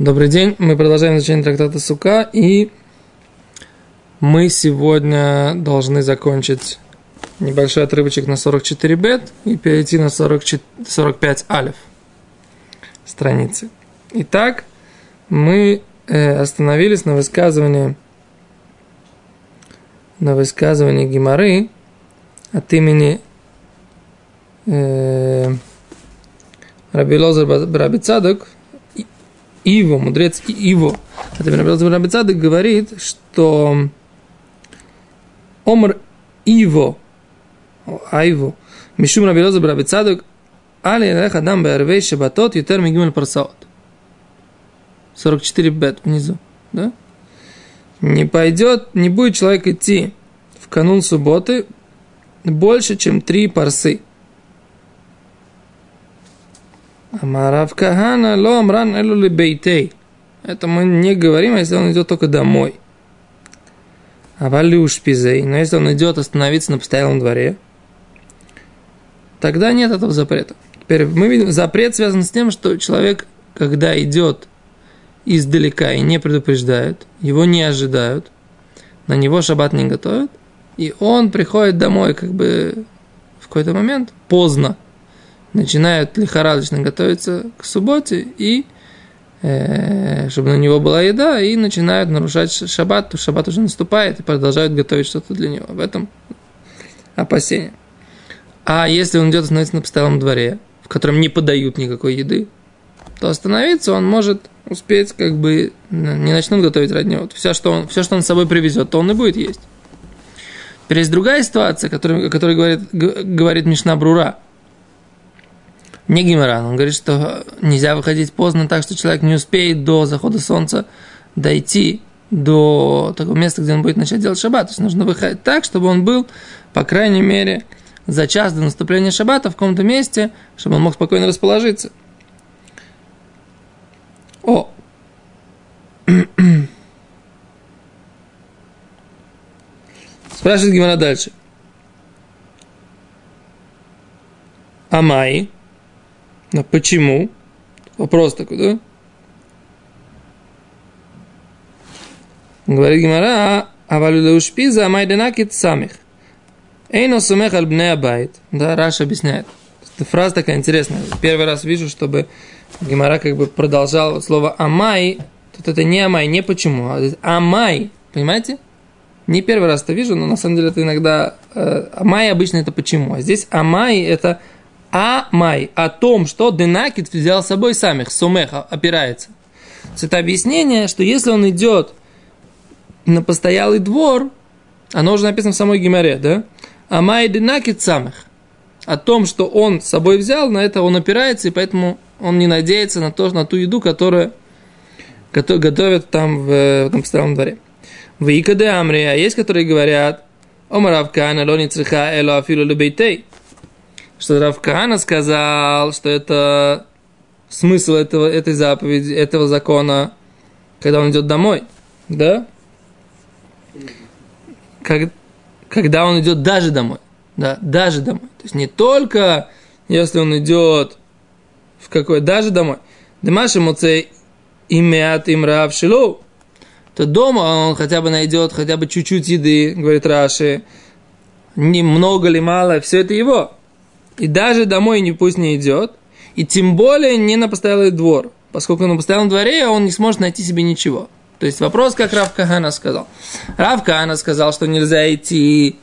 Добрый день, мы продолжаем изучение трактата Сука, и мы сегодня должны закончить небольшой отрывочек на 44 бет и перейти на 44, 45 алиф страницы. Итак, мы э, остановились на высказывании на высказывании Гимары от имени э, Раби Лозер Раби Цадок, Иво, мудрец Иво, это Раби Цадок говорит, что Омр Иво, Айво, Мишум Раби Лозер Раби Цадок, Али Элех Адам Беарвей Шабатот, Ютер Мигимель Парсаот. 44 бет внизу, да? Не пойдет, не будет человек идти в канун субботы больше, чем три парсы – Амарав Кахана ло амран элу бейтей. Это мы не говорим, а если он идет только домой. А валюш пизей. Но если он идет остановиться на постоялом дворе, тогда нет этого запрета. Теперь мы видим, запрет связан с тем, что человек, когда идет издалека и не предупреждают, его не ожидают, на него шаббат не готовят, и он приходит домой как бы в какой-то момент поздно, начинают лихорадочно готовиться к субботе, и э, чтобы на него была еда, и начинают нарушать шаббат, то шаббат уже наступает, и продолжают готовить что-то для него. В этом опасение. А если он идет остановиться на постоялом дворе, в котором не подают никакой еды, то остановиться он может успеть, как бы не начнут готовить ради него. Все, что он, все, что он с собой привезет, то он и будет есть. Теперь есть другая ситуация, о которой говорит, говорит Мишна Брура – не Гимеран, он говорит, что нельзя выходить поздно так, что человек не успеет до захода солнца дойти до такого места, где он будет начать делать шаббат. То есть нужно выходить так, чтобы он был, по крайней мере, за час до наступления шаббата в каком-то месте, чтобы он мог спокойно расположиться. О! Спрашивает Гимара дальше. Амай – но почему? Вопрос такой, да? Говорит Гимара, а валюлеушпиза майденакит самих. Эйно сумех аль абайт. Да, Раш объясняет. Эта фраза такая интересная. Первый раз вижу, чтобы Гимара как бы продолжал слово амай. Тут это не амай, не почему, а амай. Понимаете? Не первый раз это вижу, но на самом деле это иногда... Э, амай обычно это почему. А здесь амай это а май, о том, что Денакит взял с собой самих, сумеха, опирается. Это объяснение, что если он идет на постоялый двор, оно уже написано в самой Гимаре, да? А май Денакит самих. О том, что он с собой взял, на это он опирается, и поэтому он не надеется на, то, на ту еду, которую готовят там в, в этом постоялом дворе. В Икаде Амри, а есть, которые говорят, Омаравкана, лони цриха эло любейтей что Рав Каана сказал, что это смысл этого, этой заповеди, этого закона, когда он идет домой, да? Как, когда он идет даже домой, да, даже домой. То есть не только если он идет в какой, даже домой. Демаши муцей имят им рав шилу, то дома он хотя бы найдет хотя бы чуть-чуть еды, говорит Раши, не много ли мало, все это его и даже домой не пусть не идет, и тем более не на постоялый двор, поскольку на постоялом дворе он не сможет найти себе ничего. То есть вопрос, как Рав Кахана сказал. Рав Кахана сказал, что нельзя идти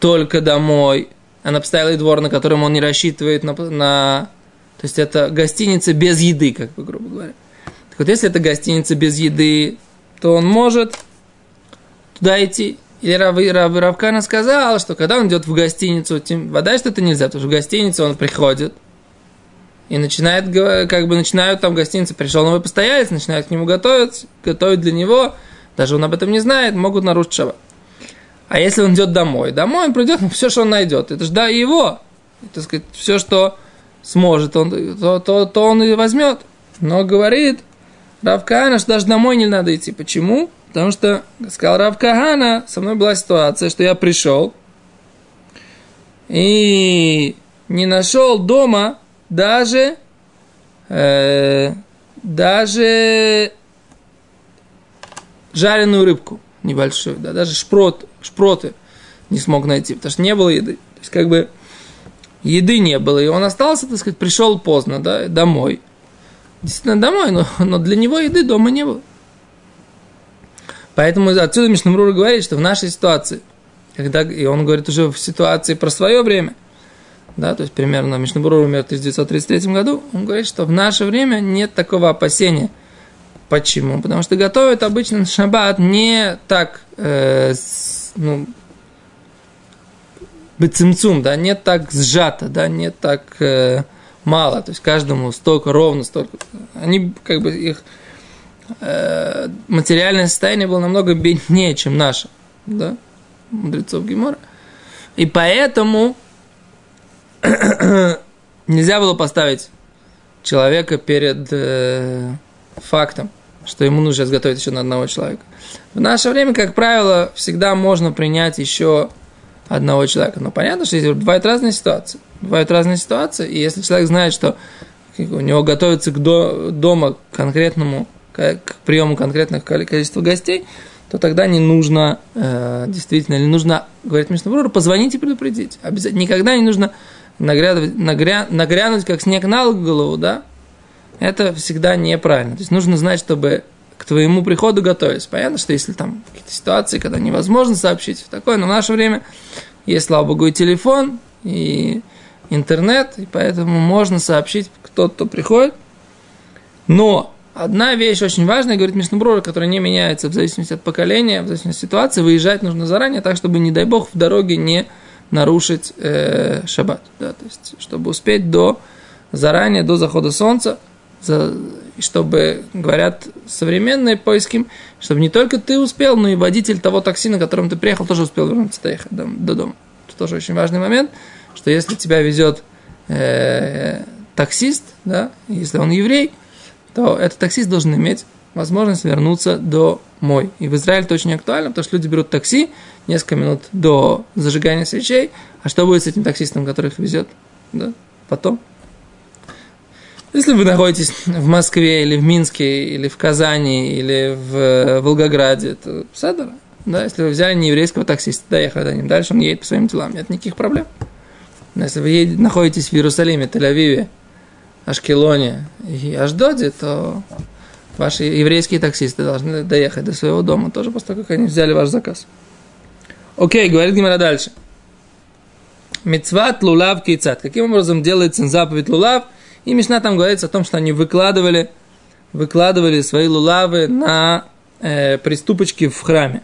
только домой, а на постоялый двор, на котором он не рассчитывает на, на... То есть это гостиница без еды, как бы, грубо говоря. Так вот, если это гостиница без еды, то он может туда идти. Или Рав, Рав, Равкана сказал, что когда он идет в гостиницу, тем, вода что это нельзя, потому что в гостиницу он приходит и начинает, как бы начинают там в гостинице, пришел новый постоялец, начинают к нему готовить, готовить для него, даже он об этом не знает, могут нарушить шаббат. А если он идет домой? Домой он придет, ну, все, что он найдет. Это же да, его. Так сказать, все, что сможет, он, то, то, то он и возьмет. Но говорит Равкана, что даже домой не надо идти. Почему? Потому что, сказал Рав Кагана, со мной была ситуация, что я пришел и не нашел дома даже, э, даже жареную рыбку небольшую, да, даже шпрот, шпроты не смог найти, потому что не было еды. То есть, как бы, еды не было, и он остался, так сказать, пришел поздно, да, домой. Действительно, домой, но, но для него еды дома не было. Поэтому отсюда Мишнамрура говорит, что в нашей ситуации, когда, и он говорит уже в ситуации про свое время, да, то есть примерно Мишнабур умер в 1933 году, он говорит, что в наше время нет такого опасения. Почему? Потому что готовят обычно шаббат не так, э, ну, бецимцум, да, не так сжато, да, не так э, мало, то есть каждому столько, ровно столько. Они, как бы, их материальное состояние было намного беднее, чем наше, да, мудрецов Гемора. И поэтому нельзя было поставить человека перед э, фактом, что ему нужно изготовить еще на одного человека. В наше время, как правило, всегда можно принять еще одного человека. Но понятно, что здесь бывают разные ситуации. Бывают разные ситуации, и если человек знает, что у него готовится к до, дома к конкретному, к, приему конкретных количества гостей, то тогда не нужно, э, действительно, не нужно, говорит Мишнабрур, позвонить и предупредить. Обязательно, никогда не нужно нагрянуть, нагря, нагрянуть как снег на голову, да, это всегда неправильно. То есть нужно знать, чтобы к твоему приходу готовиться. Понятно, что если там какие-то ситуации, когда невозможно сообщить, такое, но в наше время есть, слава богу, и телефон, и интернет, и поэтому можно сообщить, кто кто приходит. Но одна вещь очень важная, говорит Мишнабрура, которая не меняется в зависимости от поколения, в зависимости от ситуации, выезжать нужно заранее, так, чтобы, не дай бог, в дороге не нарушить э, шаббат. Да, то есть, чтобы успеть до заранее, до захода солнца, за, чтобы, говорят современные поиски, чтобы не только ты успел, но и водитель того такси, на котором ты приехал, тоже успел вернуться доехать до, до дома. Это тоже очень важный момент, что если тебя везет э, таксист, да, если он еврей, то этот таксист должен иметь возможность вернуться домой. И в Израиле это очень актуально, потому что люди берут такси несколько минут до зажигания свечей, а что будет с этим таксистом, который их везет да, потом? Если вы находитесь в Москве, или в Минске, или в Казани, или в Волгограде, то Садора. Да, если вы взяли нееврейского таксиста, доехали до ним, дальше он едет по своим делам, нет никаких проблем. Но если вы едете, находитесь в Иерусалиме, Тель-Авиве, Ашкелоне и Аждоде, то ваши еврейские таксисты должны доехать до своего дома, тоже после того, как они взяли ваш заказ. Окей, говорит Гимара дальше. Мецват лулав кейцат. Каким образом делается заповедь лулав? И Мишна там говорится о том, что они выкладывали, выкладывали свои лулавы на э, приступочки в храме.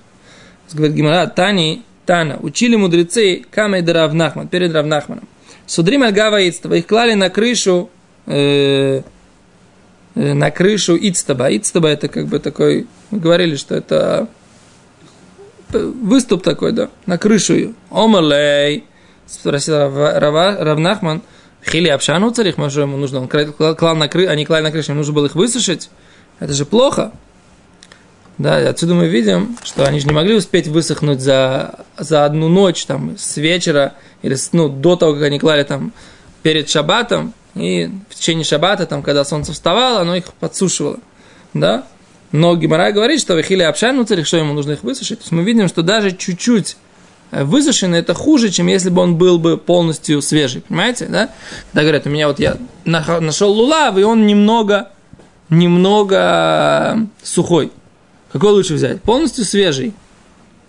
Говорит Гимара, Тани, Тана, учили мудрецы Камей Равнахман, перед Равнахманом. Судрим Альгава Ицтаба, их клали на крышу э, э, на крышу Ицтаба. Ицтаба это как бы такой, мы говорили, что это выступ такой, да, на крышу ее. Омалей, спросил Равнахман, Хили обшану царих, может, ему нужно, он клал на крышу, они клали на крышу, ему нужно было их высушить. Это же плохо. Да, отсюда мы видим, что они же не могли успеть высохнуть за, за одну ночь, там, с вечера, или ну, до того, как они клали там перед шабатом, и в течение шабата, там, когда солнце вставало, оно их подсушивало. Да? Но Гимара говорит, что Вахили Апшану царих, что ему нужно их высушить. То есть мы видим, что даже чуть-чуть Э, высушенный это хуже, чем если бы он был бы полностью свежий, понимаете, да? Да, говорят, у меня вот я нашел лулав, и он немного, немного сухой. Какой лучше взять? Полностью свежий,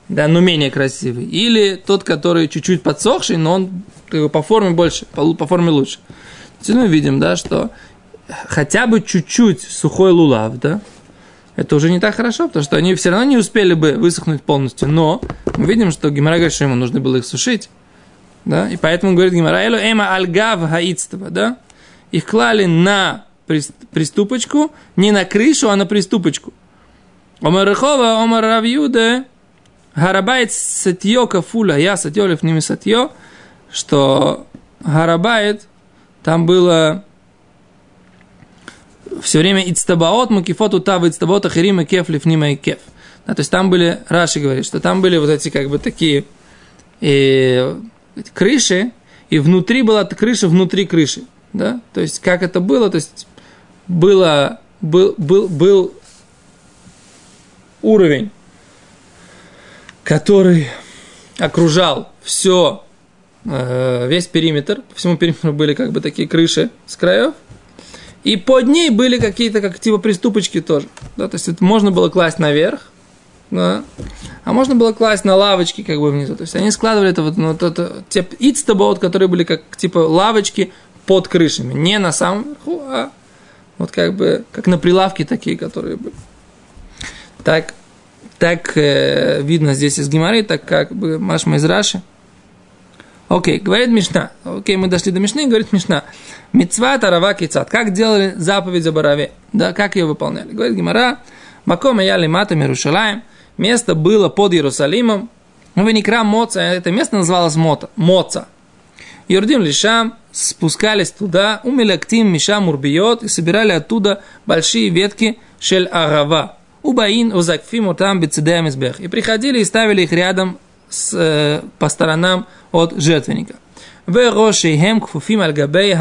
да, но менее красивый. Или тот, который чуть-чуть подсохший, но он по форме больше, по, по форме лучше. Сегодня мы видим, да, что хотя бы чуть-чуть сухой лулав, да, это уже не так хорошо, потому что они все равно не успели бы высохнуть полностью. Но мы видим, что Гимара говорит, что ему нужно было их сушить. Да? И поэтому говорит Гимара, Элу эма альгав хаицтава, да? Их клали на приступочку, не на крышу, а на приступочку. Омар Рехова, Омар Равьюде, Гарабайт сатьё кафуля, я сатьё лифними сатьё, что Гарабайт, там было все время ицтабаот, мукифот утав, ицтабаот, ахирим, и кеф, лифнима и кеф. Да, то есть там были, Раши говорит, что там были вот эти как бы такие э, крыши, и внутри была крыша внутри крыши. Да? То есть как это было, то есть было был, был, был уровень, который окружал все, весь периметр. По всему периметру были как бы такие крыши с краев. И под ней были какие-то, как типа приступочки тоже. Да, то есть это можно было класть наверх, да, а можно было класть на лавочки как бы внизу. То есть они складывали это вот, ну, вот это, те ицтабот, которые были как типа лавочки под крышами. Не на самом верху, а вот как бы, как на прилавке такие, которые были. Так, так э, видно здесь из Гимары, так как бы Машма из Раши. Окей, говорит Мишна. Окей, мы дошли до Мишны, говорит Мишна. Мецва тарава кицат. Как делали заповедь о Борове? Да, как ее выполняли? Говорит Гимара. Макома яли мата Мирушалаем. Место было под Иерусалимом. Веникра Моца. Это место называлось Мота. Моца. Юрдим Лишам спускались туда, умилактим Мишам Урбиот и собирали оттуда большие ветки Шель Арава. Убаин Узакфим там Бецедеям Избех. И приходили и ставили их рядом с, э, по сторонам от жертвенника. Верошейхем кфуфим аль-габей.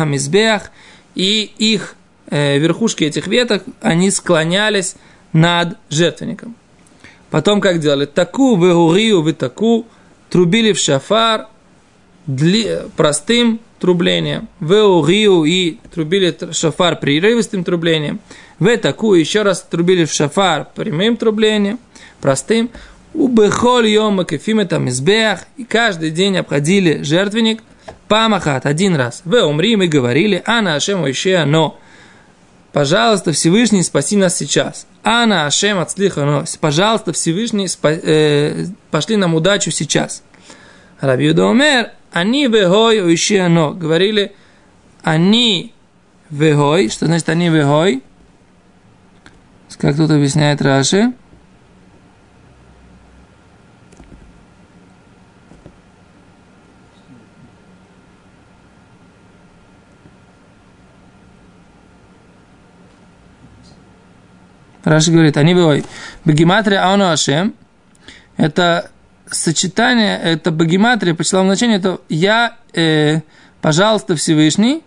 И их э, верхушки этих веток, они склонялись над жертвенником. Потом как делали? Таку, вегурию, вы таку, трубили в шафар, дли, простым трублением, веурию и трубили шафар прерывистым трублением, в таку еще раз трубили в шафар прямым трублением, простым, у бехоль йома кефим это мизбех, и каждый день обходили жертвенник, памахат, один раз. В умри мы говорили, ана ашем еще но. Пожалуйста, Всевышний, спаси нас сейчас. Ана ашем отслиха но. Пожалуйста, Всевышний, спа, э, пошли нам удачу сейчас. Рабиуда умер, они вегой уище но. Говорили, они вегой, что значит они вегой? Как тут объясняет Раши? Раши говорит, они бывают. Бегематрия Ауну Ашем, это сочетание, это бегематрия по числовому значению, это я, э, пожалуйста, Всевышний,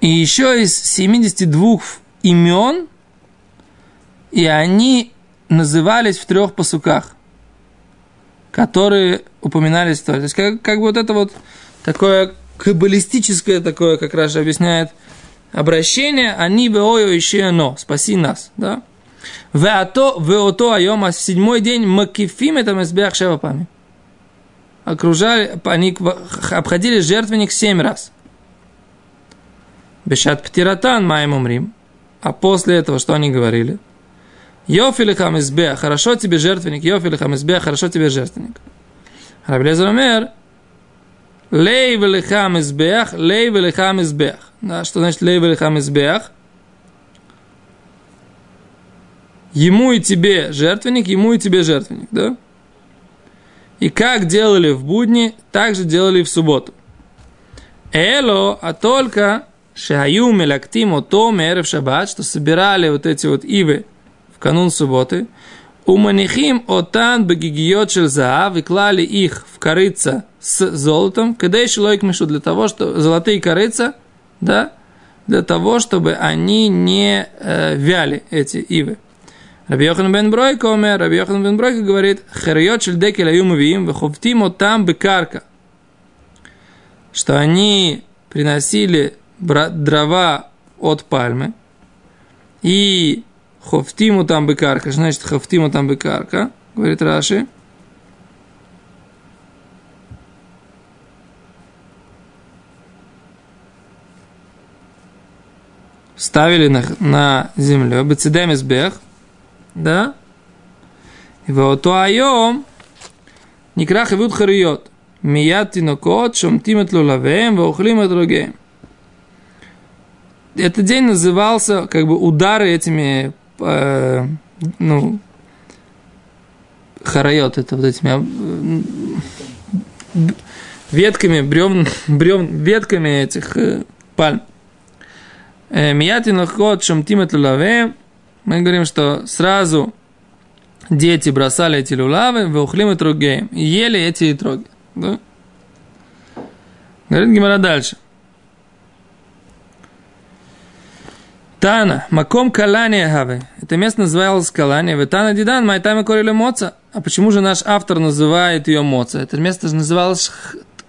и еще из 72 имен, и они назывались в трех посуках, которые упоминались в. То есть, как, как бы вот это вот такое каббалистическое такое, как раз объясняет обращение, они веою еще но, спаси нас, да? Веато, веото айома, седьмой день макифим это мезбех шевапами. Окружали, они обходили жертвенник семь раз. Бешат птиратан маем умрим. А после этого что они говорили? Йофилихам избех, хорошо тебе жертвенник, Йофилихам избех, хорошо тебе жертвенник. Рабелезер умер, лей велихам избех, лей велихам избех. Да, что значит лей велихам избех? Ему и тебе жертвенник, ему и тебе жертвенник, да? И как делали в будни, так же делали и в субботу. Эло, а только шаю мелактим то мерев шаббат, что собирали вот эти вот ивы в канун субботы, уманихим отан бегигиот шельзаав, и клали их в корыца с золотом, когда еще лойк мишу, для того, что золотые корыца, да, для того, чтобы они не э, вяли эти ивы. Раби Йохан бен Бройка умер, Раби Йохан бен Бройка говорит, хериот шельдекель аюмовим, веховтимо там бекарка, что они приносили дрова от пальмы и хофтиму там бекарка, значит хофтиму там бекарка, говорит Раши, ставили на, на землю, бецедем избех, да, и вот айом, некрах и вуд хариот, мият тинокот, шумтим от лулавеем, ваухлим от рогеем. Этот день назывался как бы удары этими, э, ну, харайот, это вот этими э, ветками, бревн, бревн, ветками этих э, пальм. Миятин ход шамтимет лулаве. Мы говорим, что сразу дети бросали эти лулавы, в ухлим и и ели эти троги. Да? Говорит Гимара дальше. Тана, Маком Калания Хавы. Это место называлось Калания. Вы Тана Дидан, Майтами Корили Моца. А почему же наш автор называет ее Моца? Это место же называлось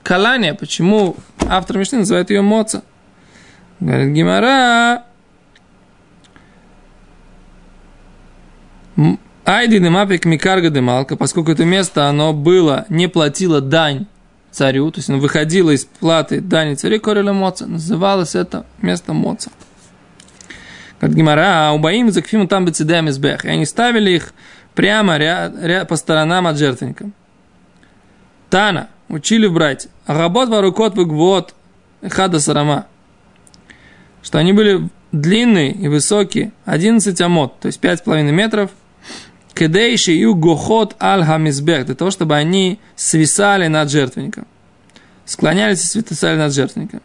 Калания. Почему автор Мишны называет ее Моца? Говорит Гимара. Айди Демапик Микарга Демалка, поскольку это место, оно было, не платило дань царю, то есть оно выходило из платы дани царю, Кореля Моца. Называлось это место Моца. Как Гимара, а убоим закфим там бецидем избех. И они ставили их прямо ряд, ряд, по сторонам от жертвенника. Тана, учили в брате. Работ варукот выгвот хада сарама. Что они были длинные и высокие, 11 амот, то есть 5,5 метров. Кедейши ю гохот аль хамизбех, для того, чтобы они свисали над жертвенником. Склонялись и свисали над жертвенником.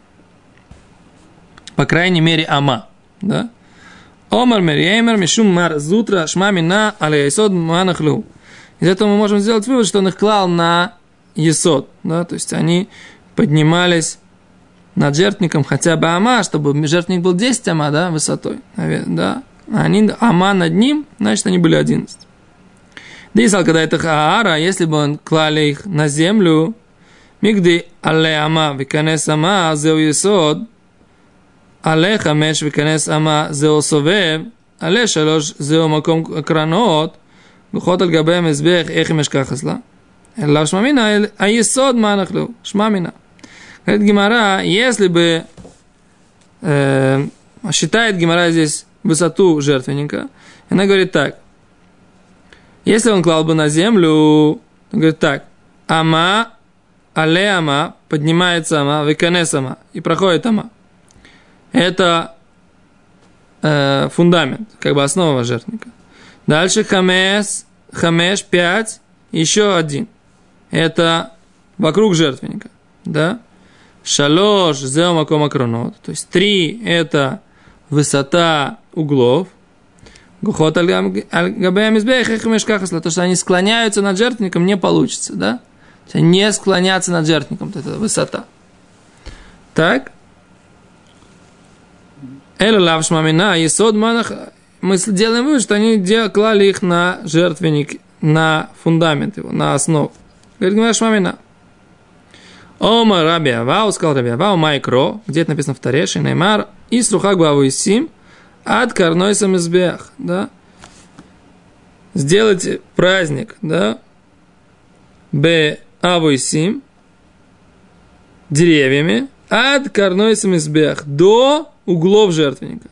По крайней мере, ама. Да? Омар Мериэмер, Мишум Мар Зутра, Шмамина, Алейсод Манахлю. Из этого мы можем сделать вывод, что он их клал на Есод. Да? То есть они поднимались над жертвником хотя бы ама, чтобы жертвник был 10 ама, да, высотой. Да? А они ама над ним, значит, они были 11. Дисал, когда это хаара, если бы он клали их на землю, мигди алле ама, виканес ама, зеу есод, עלה חמש וכנס אמה זהו סובב, עלה שלוש זהו מקום הקרנות, לוחות על גבי המזבח, איך אם אשכחס לה? אלא שמע מינה, היסוד מה אנחנו, שמע מינה. говорит Гимара, если бы э, считает Гимара здесь высоту жертвенника, она говорит так, если он клал бы на землю, говорит так, ама, але ама, поднимается ама, веканес ама, и проходит ама это э, фундамент, как бы основа жертвника. Дальше хамес, хамеш, пять, еще один. Это вокруг жертвенника, да? Шалош, зео макома кронот. То есть три – это высота углов. Гухот то, что они склоняются над жертвенником, не получится, да? Не склоняться над жертвенником, это высота. Так? Эля лав шмамина, есод манах. Мы делаем вывод, что они клали их на жертвенник, на фундамент его, на основу. Говорит, шмамина. Ома раби Авау, сказал раби Авау, майкро, где это написано в Тареше, Неймар, и сруха главу и сим, от карной самизбех, да. Сделайте праздник, да, б аву и сим, деревьями, от карной самизбех, до углов жертвенника.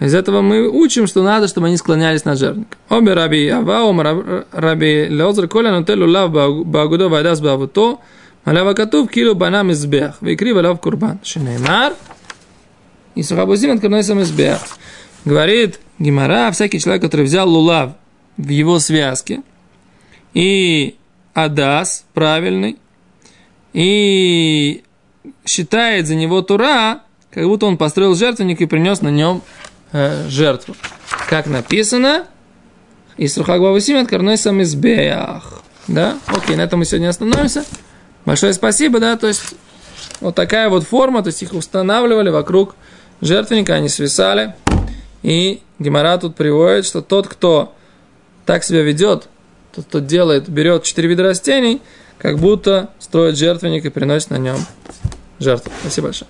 Из этого мы учим, что надо, чтобы они склонялись над жертвенником. Обе раби Ава, раби Леозер Коля, но телу лав багудо вайдас бавуто, малява катув килу банам избех, векри валав курбан. Шинеймар, и сухабузим от карнойсам избех. Говорит Гимара, всякий человек, который взял лулав в его связке, и адас правильный, и считает за него тура, как будто он построил жертвенник и принес на нем э, жертву. Как написано, из Рухагвава Симет Карной сам избеях. Да? Окей, на этом мы сегодня остановимся. Большое спасибо, да, то есть вот такая вот форма, то есть их устанавливали вокруг жертвенника, они свисали. И Гемора тут приводит, что тот, кто так себя ведет, тот, кто делает, берет четыре вида растений, как будто строит жертвенник и приносит на нем жертву. Спасибо большое.